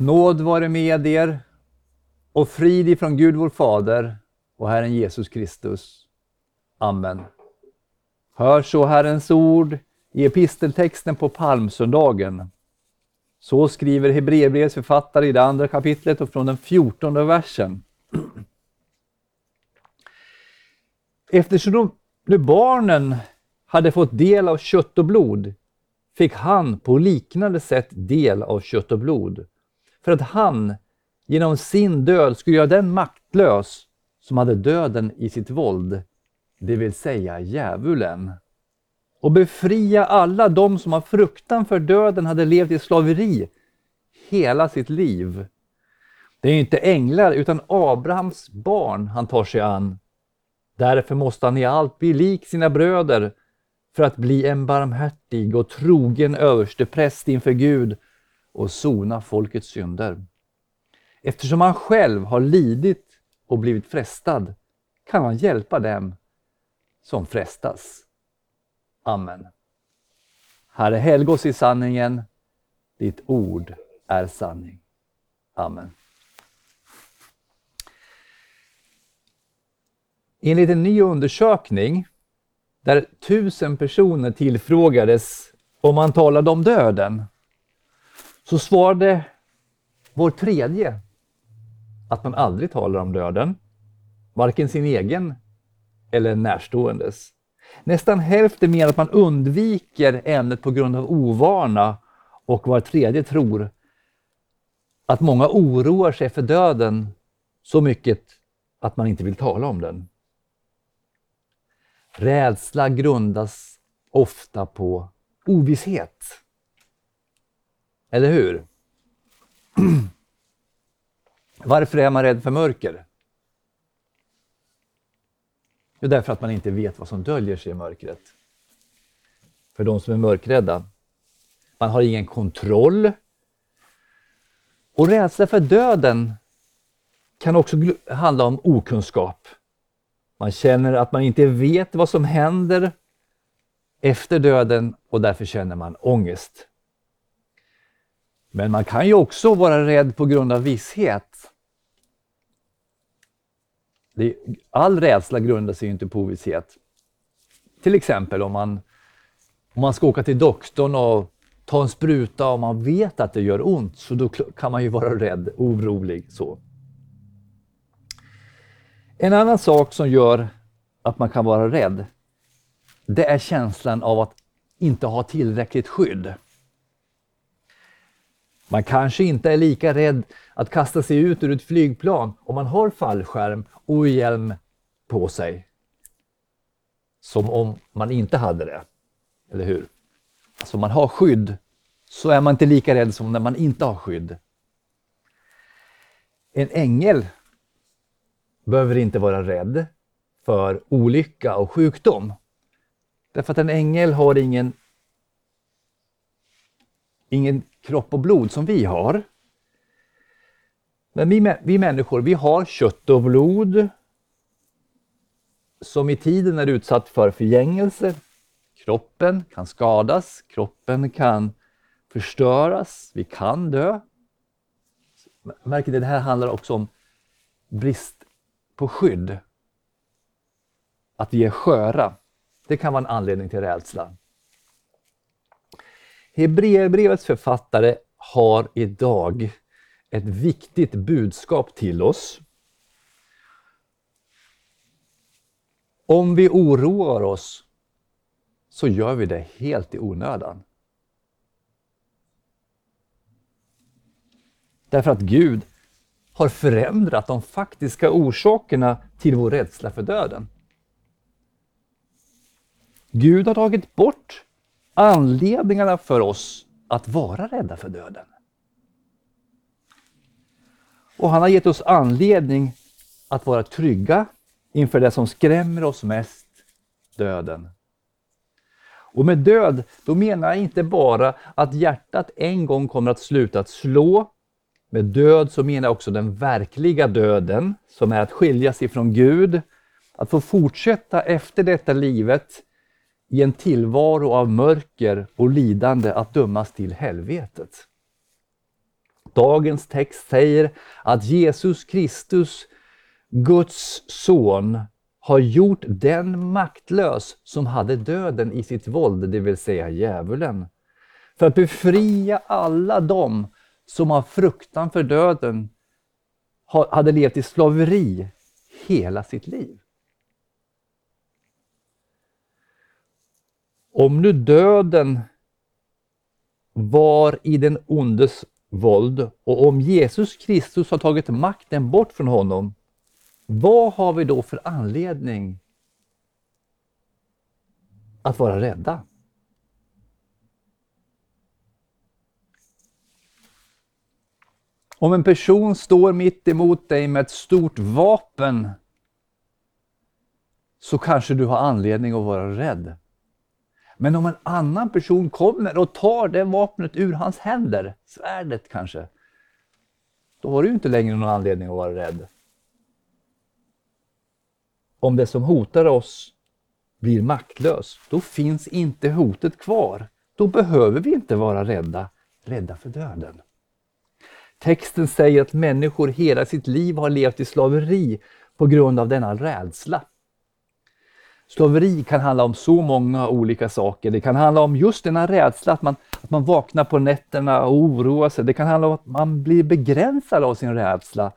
Nåd vare med er och frid ifrån Gud vår Fader och Herren Jesus Kristus. Amen. Hör så Herrens ord i episteltexten på palmsöndagen. Så skriver Hebreerbrevets författare i det andra kapitlet och från den fjortonde versen. Eftersom nu barnen hade fått del av kött och blod fick han på liknande sätt del av kött och blod. För att han genom sin död skulle göra den maktlös som hade döden i sitt våld, det vill säga djävulen. Och befria alla de som av fruktan för döden hade levt i slaveri hela sitt liv. Det är inte änglar utan Abrahams barn han tar sig an. Därför måste han i allt bli lik sina bröder för att bli en barmhärtig och trogen överstepräst inför Gud och sona folkets synder. Eftersom han själv har lidit och blivit frestad kan han hjälpa dem som frestas. Amen. Herre, helg oss i sanningen. Ditt ord är sanning. Amen. Enligt en ny undersökning där tusen personer tillfrågades om man talade om döden, så svarade vår tredje att man aldrig talar om döden, varken sin egen eller närståendes. Nästan hälften menar att man undviker ämnet på grund av ovana och var tredje tror att många oroar sig för döden så mycket att man inte vill tala om den. Rädsla grundas ofta på ovisshet. Eller hur? Varför är man rädd för mörker? Jo, därför att man inte vet vad som döljer sig i mörkret. För de som är mörkrädda. Man har ingen kontroll. Och rädsla för döden kan också handla om okunskap. Man känner att man inte vet vad som händer efter döden och därför känner man ångest. Men man kan ju också vara rädd på grund av visshet. all rädsla grundar sig inte på ovisshet. Till exempel om man, om man ska åka till doktorn och ta en spruta och man vet att det gör ont, så då kan man ju vara rädd, orolig. så. En annan sak som gör att man kan vara rädd, det är känslan av att inte ha tillräckligt skydd. Man kanske inte är lika rädd att kasta sig ut ur ett flygplan om man har fallskärm och hjälm på sig som om man inte hade det. Eller hur? Alltså om man har skydd så är man inte lika rädd som när man inte har skydd. En ängel behöver inte vara rädd för olycka och sjukdom. Därför att en ängel har ingen, ingen kropp och blod som vi har. Men vi, vi människor, vi har kött och blod som i tiden är utsatt för förgängelse. Kroppen kan skadas, kroppen kan förstöras, vi kan dö. Märker ni, det här handlar också om brist på skydd. Att vi är sköra. Det kan vara en anledning till rädsla. Hebreerbrevets författare har idag ett viktigt budskap till oss. Om vi oroar oss så gör vi det helt i onödan. Därför att Gud har förändrat de faktiska orsakerna till vår rädsla för döden. Gud har tagit bort anledningarna för oss att vara rädda för döden. Och han har gett oss anledning att vara trygga inför det som skrämmer oss mest, döden. Och med död, då menar jag inte bara att hjärtat en gång kommer att sluta att slå. Med död så menar jag också den verkliga döden, som är att skiljas ifrån Gud, att få fortsätta efter detta livet i en tillvaro av mörker och lidande att dömas till helvetet. Dagens text säger att Jesus Kristus, Guds son, har gjort den maktlös som hade döden i sitt våld, det vill säga djävulen. För att befria alla dem som av fruktan för döden hade levt i slaveri hela sitt liv. Om nu döden var i den ondes våld och om Jesus Kristus har tagit makten bort från honom, vad har vi då för anledning att vara rädda? Om en person står mitt emot dig med ett stort vapen så kanske du har anledning att vara rädd. Men om en annan person kommer och tar det vapnet ur hans händer, svärdet kanske, då har du inte längre någon anledning att vara rädd. Om det som hotar oss blir maktlös, då finns inte hotet kvar. Då behöver vi inte vara rädda, rädda för döden. Texten säger att människor hela sitt liv har levt i slaveri på grund av denna rädsla. Slaveri kan handla om så många olika saker. Det kan handla om just denna rädsla, att man, att man vaknar på nätterna och oroar sig. Det kan handla om att man blir begränsad av sin rädsla.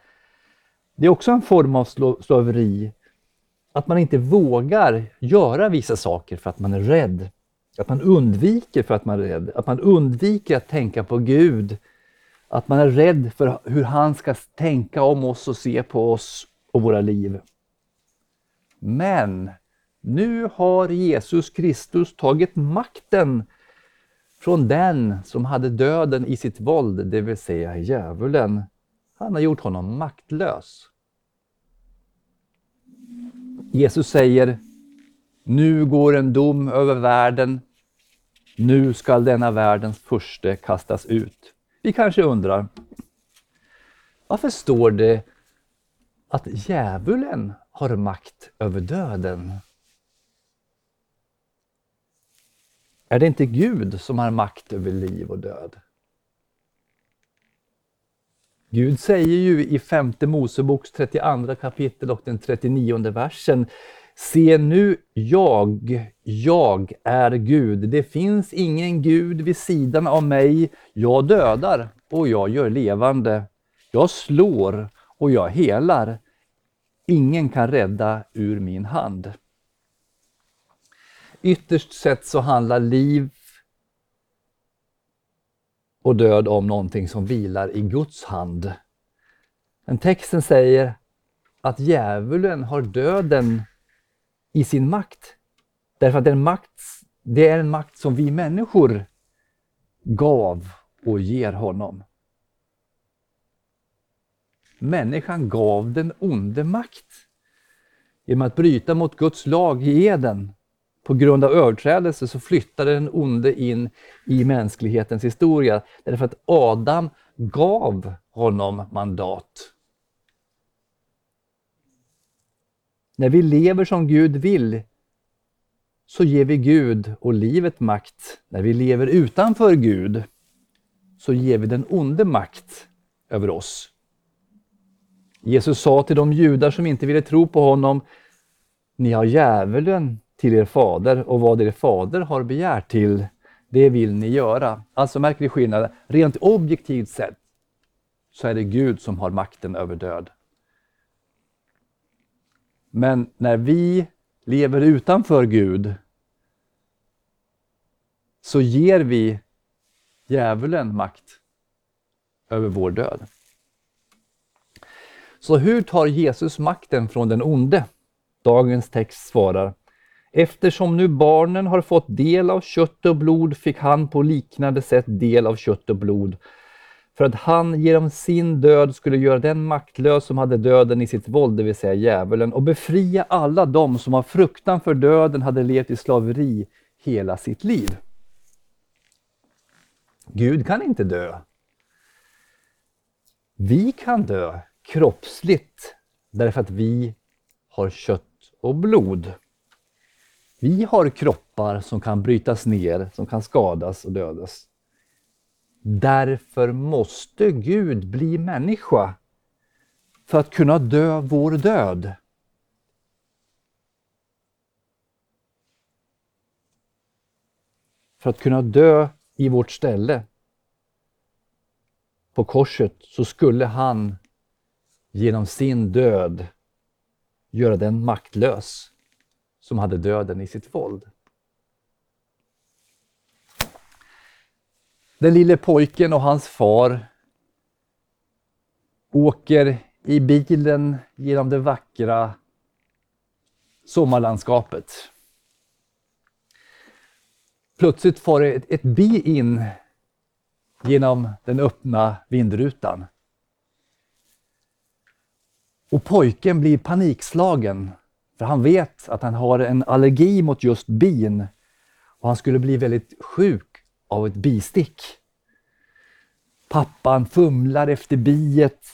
Det är också en form av slaveri. Att man inte vågar göra vissa saker för att man är rädd. Att man undviker för att man är rädd. Att man undviker att tänka på Gud. Att man är rädd för hur han ska tänka om oss och se på oss och våra liv. Men nu har Jesus Kristus tagit makten från den som hade döden i sitt våld, det vill säga djävulen. Han har gjort honom maktlös. Jesus säger, nu går en dom över världen. Nu skall denna världens furste kastas ut. Vi kanske undrar, varför står det att djävulen har makt över döden? Är det inte Gud som har makt över liv och död? Gud säger ju i femte Moseboks 32 kapitel och den 39 versen Se nu, jag, jag är Gud. Det finns ingen Gud vid sidan av mig. Jag dödar och jag gör levande. Jag slår och jag helar. Ingen kan rädda ur min hand. Ytterst sett så handlar liv och död om någonting som vilar i Guds hand. Men texten säger att djävulen har döden i sin makt. Därför att den makt, det är en makt som vi människor gav och ger honom. Människan gav den onde makt genom att bryta mot Guds lag i Eden på grund av överträdelse så flyttade den onde in i mänsklighetens historia därför att Adam gav honom mandat. När vi lever som Gud vill så ger vi Gud och livet makt. När vi lever utanför Gud så ger vi den onde makt över oss. Jesus sa till de judar som inte ville tro på honom, ni har djävulen till er fader och vad er fader har begärt till, det vill ni göra. Alltså märker ni skillnaden? Rent objektivt sett så är det Gud som har makten över död. Men när vi lever utanför Gud så ger vi djävulen makt över vår död. Så hur tar Jesus makten från den onde? Dagens text svarar Eftersom nu barnen har fått del av kött och blod fick han på liknande sätt del av kött och blod för att han genom sin död skulle göra den maktlös som hade döden i sitt våld, det vill säga djävulen, och befria alla dem som av fruktan för döden hade levt i slaveri hela sitt liv. Gud kan inte dö. Vi kan dö kroppsligt därför att vi har kött och blod. Vi har kroppar som kan brytas ner, som kan skadas och dödas. Därför måste Gud bli människa för att kunna dö vår död. För att kunna dö i vårt ställe på korset så skulle han genom sin död göra den maktlös som hade döden i sitt våld. Den lille pojken och hans far åker i bilen genom det vackra sommarlandskapet. Plötsligt far ett, ett bi in genom den öppna vindrutan. Och pojken blir panikslagen, för han vet att han har en allergi mot just bin och han skulle bli väldigt sjuk av ett bistick. Pappan fumlar efter biet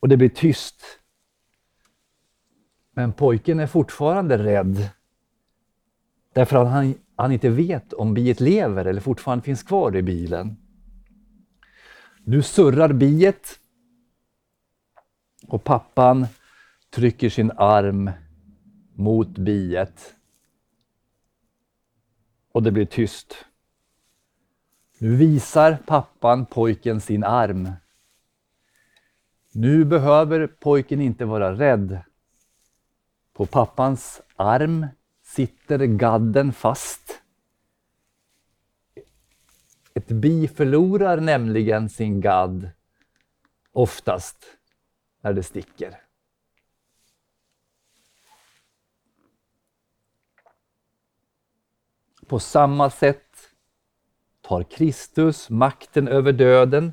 och det blir tyst. Men pojken är fortfarande rädd. Därför att han, han inte vet om biet lever eller fortfarande finns kvar i bilen. Nu surrar biet och pappan trycker sin arm mot biet. Och det blir tyst. Nu visar pappan pojken sin arm. Nu behöver pojken inte vara rädd. På pappans arm sitter gadden fast. Ett bi förlorar nämligen sin gadd oftast när det sticker. På samma sätt tar Kristus makten över döden.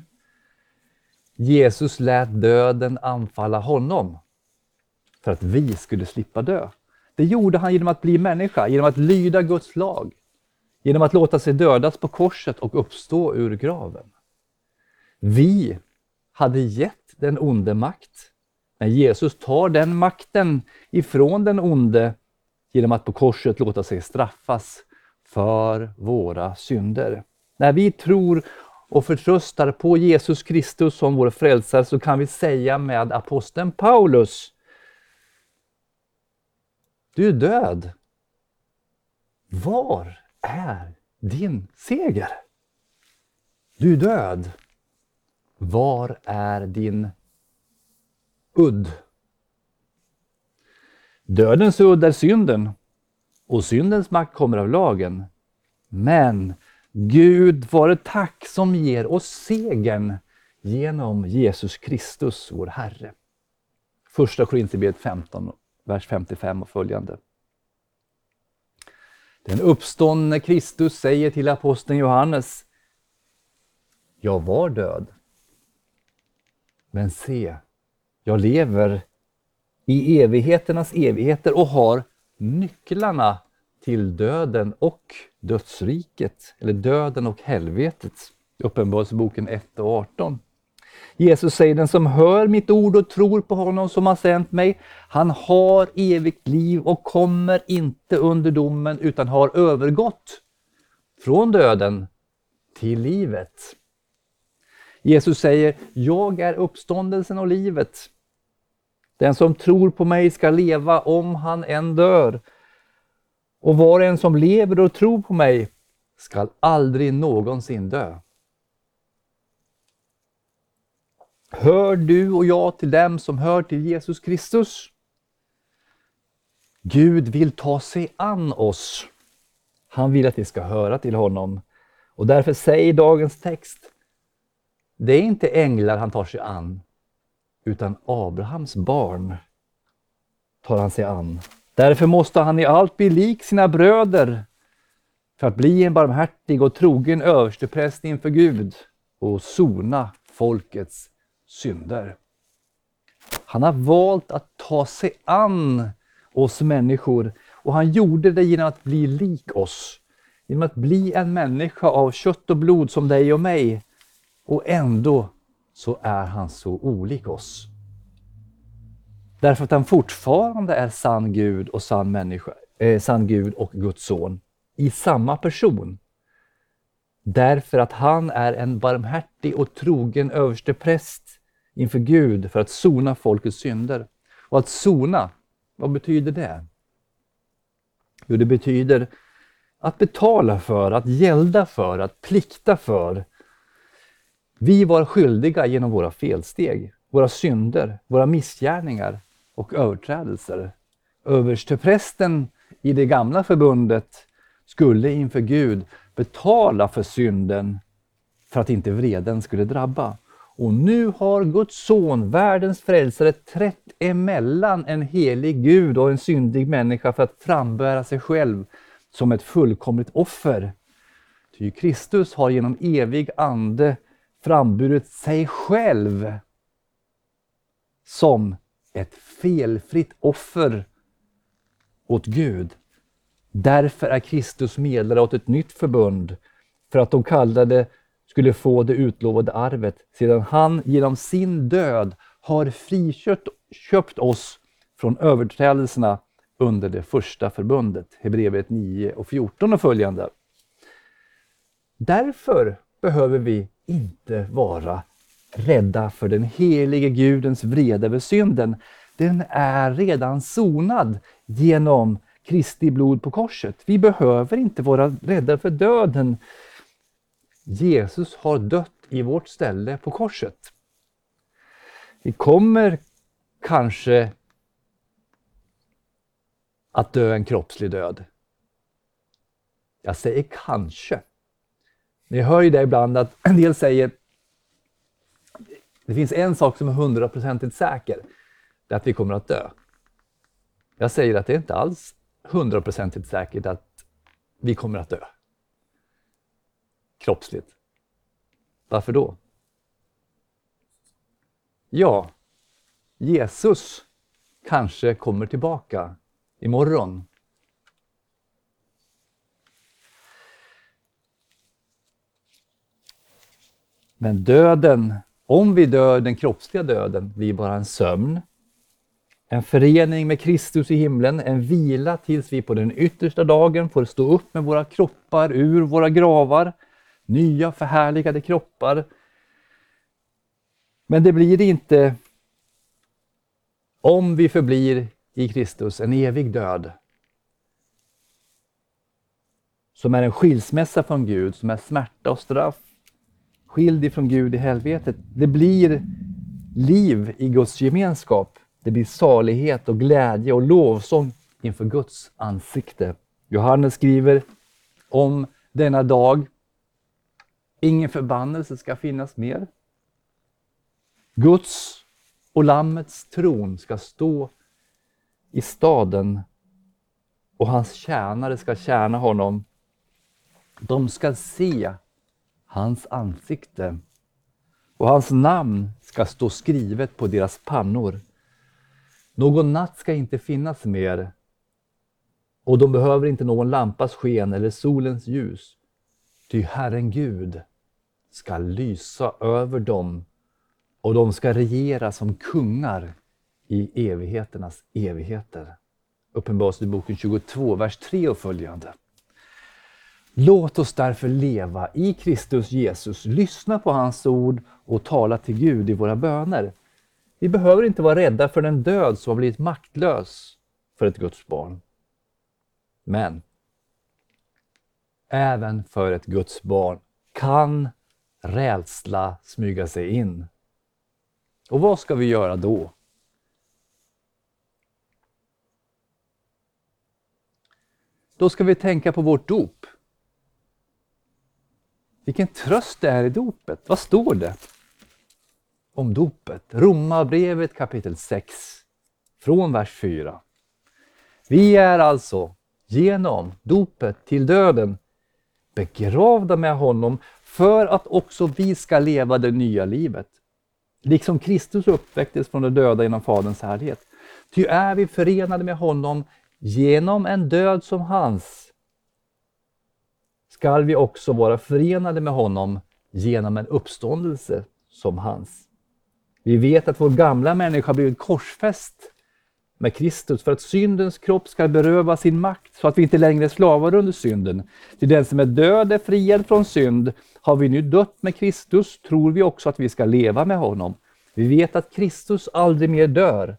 Jesus lät döden anfalla honom för att vi skulle slippa dö. Det gjorde han genom att bli människa, genom att lyda Guds lag, genom att låta sig dödas på korset och uppstå ur graven. Vi hade gett den onde makt, men Jesus tar den makten ifrån den onde genom att på korset låta sig straffas för våra synder. När vi tror och förtröstar på Jesus Kristus som vår frälsare så kan vi säga med aposteln Paulus Du är död. Var är din seger? Du är död. Var är din udd? Dödens udd är synden och syndens makt kommer av lagen. Men Gud vare tack som ger oss segern genom Jesus Kristus, vår Herre. Första Korinthierbrevet 15, vers 55 och följande. Den uppståndne Kristus säger till aposteln Johannes Jag var död. Men se, jag lever i evigheternas evigheter och har nycklarna till döden och dödsriket, eller döden och helvetet. Uppenbarelseboken 1 och 18. Jesus säger, den som hör mitt ord och tror på honom som har sänt mig, han har evigt liv och kommer inte under domen utan har övergått från döden till livet. Jesus säger, jag är uppståndelsen och livet. Den som tror på mig ska leva om han än dör. Och var och en som lever och tror på mig skall aldrig någonsin dö. Hör du och jag till dem som hör till Jesus Kristus? Gud vill ta sig an oss. Han vill att vi ska höra till honom. Och därför säger dagens text, det är inte änglar han tar sig an, utan Abrahams barn tar han sig an. Därför måste han i allt bli lik sina bröder för att bli en barmhärtig och trogen överstepräst inför Gud och sona folkets synder. Han har valt att ta sig an oss människor och han gjorde det genom att bli lik oss. Genom att bli en människa av kött och blod som dig och mig. Och ändå så är han så olik oss. Därför att han fortfarande är sann Gud och sann människa, eh, sann Gud och Guds son i samma person. därför att han är en barmhärtig och trogen överstepräst inför Gud för att sona folkets synder. Och att sona, vad betyder det? Jo, det betyder att betala för, att gälda för, att plikta för. Vi var skyldiga genom våra felsteg, våra synder, våra missgärningar och överträdelser. Översteprästen i det gamla förbundet skulle inför Gud betala för synden för att inte vreden skulle drabba. Och nu har Guds son, världens frälsare, trätt emellan en helig Gud och en syndig människa för att frambära sig själv som ett fullkomligt offer. Ty Kristus har genom evig ande framburit sig själv som ett felfritt offer åt Gud. Därför är Kristus medlare åt ett nytt förbund, för att de kallade skulle få det utlovade arvet, sedan han genom sin död har friköpt oss från överträdelserna under det första förbundet. Hebreerbrevet 9 och 14 och följande. Därför behöver vi inte vara rädda för den helige Gudens vrede över synden. Den är redan sonad genom Kristi blod på korset. Vi behöver inte vara rädda för döden. Jesus har dött i vårt ställe på korset. Vi kommer kanske att dö en kroppslig död. Jag säger kanske. Ni hör ju det ibland att en del säger det finns en sak som är hundraprocentigt säker. Det är att vi kommer att dö. Jag säger att det är inte alls hundraprocentigt säkert att vi kommer att dö. Kroppsligt. Varför då? Ja, Jesus kanske kommer tillbaka imorgon. Men döden, om vi dör den kroppsliga döden, blir bara en sömn. En förening med Kristus i himlen, en vila tills vi på den yttersta dagen får stå upp med våra kroppar ur våra gravar. Nya förhärligade kroppar. Men det blir inte om vi förblir i Kristus en evig död. Som är en skilsmässa från Gud, som är smärta och straff. Skild ifrån Gud i helvetet. Det blir liv i Guds gemenskap. Det blir salighet och glädje och lovsång inför Guds ansikte. Johannes skriver om denna dag. Ingen förbannelse ska finnas mer. Guds och Lammets tron ska stå i staden och hans tjänare ska tjäna honom. De ska se hans ansikte och hans namn ska stå skrivet på deras pannor. Någon natt ska inte finnas mer och de behöver inte någon lampas sken eller solens ljus. Ty Herren Gud ska lysa över dem och de ska regera som kungar i evigheternas evigheter. Uppenbarelseboken 22, vers 3 och följande. Låt oss därför leva i Kristus Jesus, lyssna på hans ord och tala till Gud i våra böner. Vi behöver inte vara rädda för den död som har blivit maktlös för ett Guds barn. Men även för ett Guds barn kan rädsla smyga sig in. Och vad ska vi göra då? Då ska vi tänka på vårt dop. Vilken tröst det är i dopet. Vad står det om dopet? Romarbrevet kapitel 6, från vers 4. Vi är alltså genom dopet till döden begravda med honom för att också vi ska leva det nya livet. Liksom Kristus uppväcktes från de döda genom Faderns härlighet. Ty är vi förenade med honom genom en död som hans skall vi också vara förenade med honom genom en uppståndelse som hans. Vi vet att vår gamla människa har blivit korsfäst med Kristus för att syndens kropp ska beröva sin makt så att vi inte längre är slavar under synden. Till den som är död är friad från synd. Har vi nu dött med Kristus tror vi också att vi ska leva med honom. Vi vet att Kristus aldrig mer dör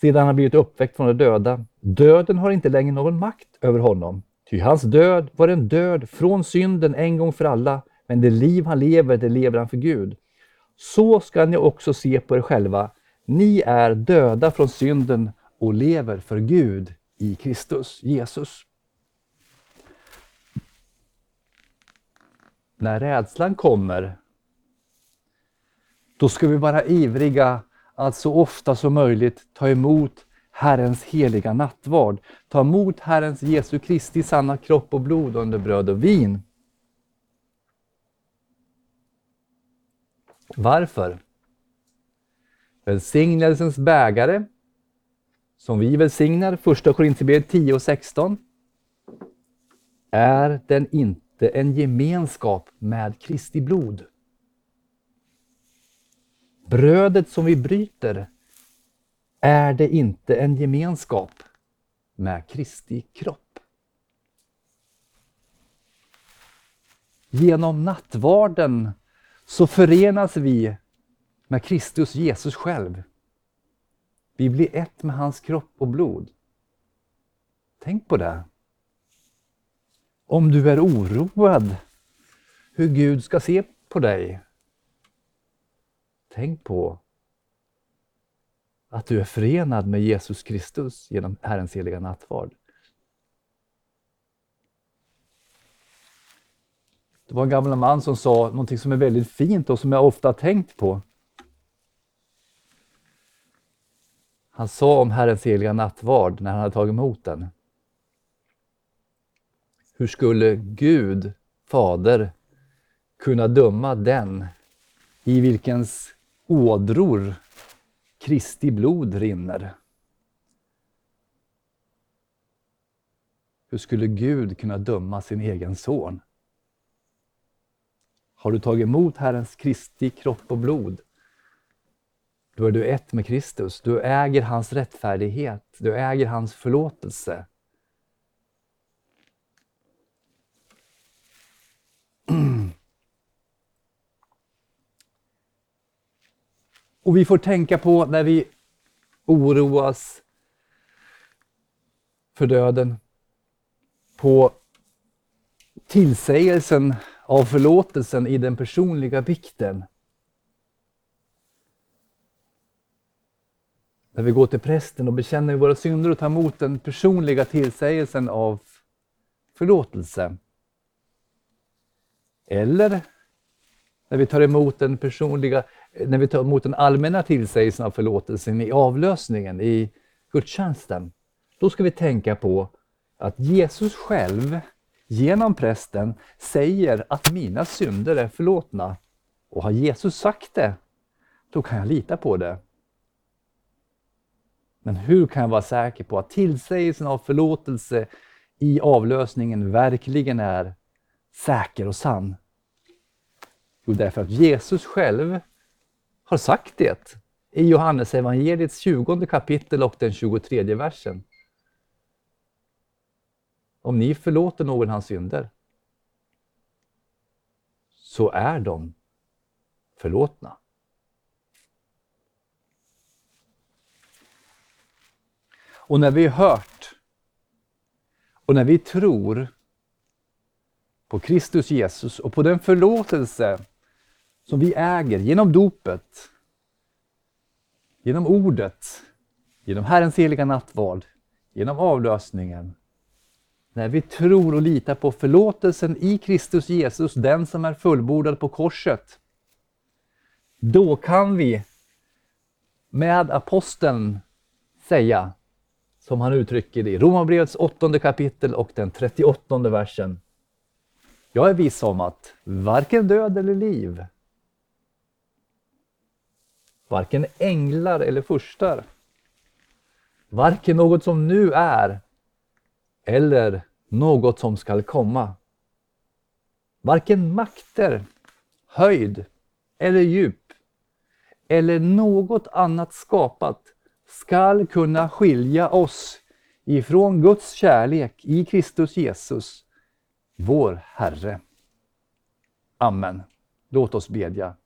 sedan han blivit uppväckt från de döda. Döden har inte längre någon makt över honom. Ty hans död var en död från synden en gång för alla, men det liv han lever, det lever han för Gud. Så ska ni också se på er själva. Ni är döda från synden och lever för Gud i Kristus, Jesus. När rädslan kommer, då ska vi vara ivriga att så ofta som möjligt ta emot Herrens heliga nattvard. Ta emot Herrens Jesu Kristi sanna kropp och blod under bröd och vin. Varför? Välsignelsens bägare, som vi välsignar, första Korinthierbrevet 10 och 16, är den inte en gemenskap med Kristi blod? Brödet som vi bryter, är det inte en gemenskap med Kristi kropp? Genom nattvarden så förenas vi med Kristus Jesus själv. Vi blir ett med hans kropp och blod. Tänk på det. Om du är oroad hur Gud ska se på dig. Tänk på att du är förenad med Jesus Kristus genom Herrens heliga nattvard. Det var en gammal man som sa någonting som är väldigt fint och som jag ofta har tänkt på. Han sa om Herrens heliga nattvard när han hade tagit emot den. Hur skulle Gud, Fader, kunna döma den i vilkens ådror Kristi blod rinner? Hur skulle Gud kunna döma sin egen son? Har du tagit emot Herrens Kristi kropp och blod, då är du ett med Kristus. Du äger hans rättfärdighet, du äger hans förlåtelse. Och vi får tänka på när vi oroas för döden, på tillsägelsen av förlåtelsen i den personliga bikten. När vi går till prästen och bekänner våra synder och tar emot den personliga tillsägelsen av förlåtelse. Eller när vi tar emot den personliga, när vi tar emot den allmänna tillsägelsen av förlåtelsen i avlösningen, i gudstjänsten. Då ska vi tänka på att Jesus själv genom prästen säger att mina synder är förlåtna. Och har Jesus sagt det, då kan jag lita på det. Men hur kan jag vara säker på att tillsägelsen av förlåtelse i avlösningen verkligen är säker och sann? Jo, därför att Jesus själv har sagt det i Johannes evangeliets 20 kapitel och den 23 versen om ni förlåter någon hans synder, så är de förlåtna. Och när vi har hört och när vi tror på Kristus Jesus och på den förlåtelse som vi äger genom dopet, genom ordet, genom Herrens heliga nattvard, genom avlösningen, när vi tror och litar på förlåtelsen i Kristus Jesus, den som är fullbordad på korset, då kan vi med aposteln säga, som han uttrycker det i Romarbrevets åttonde kapitel och den 38 versen. Jag är viss om att varken död eller liv, varken änglar eller furstar, varken något som nu är eller något som skall komma. Varken makter, höjd eller djup eller något annat skapat skall kunna skilja oss ifrån Guds kärlek i Kristus Jesus, vår Herre. Amen. Låt oss bedja.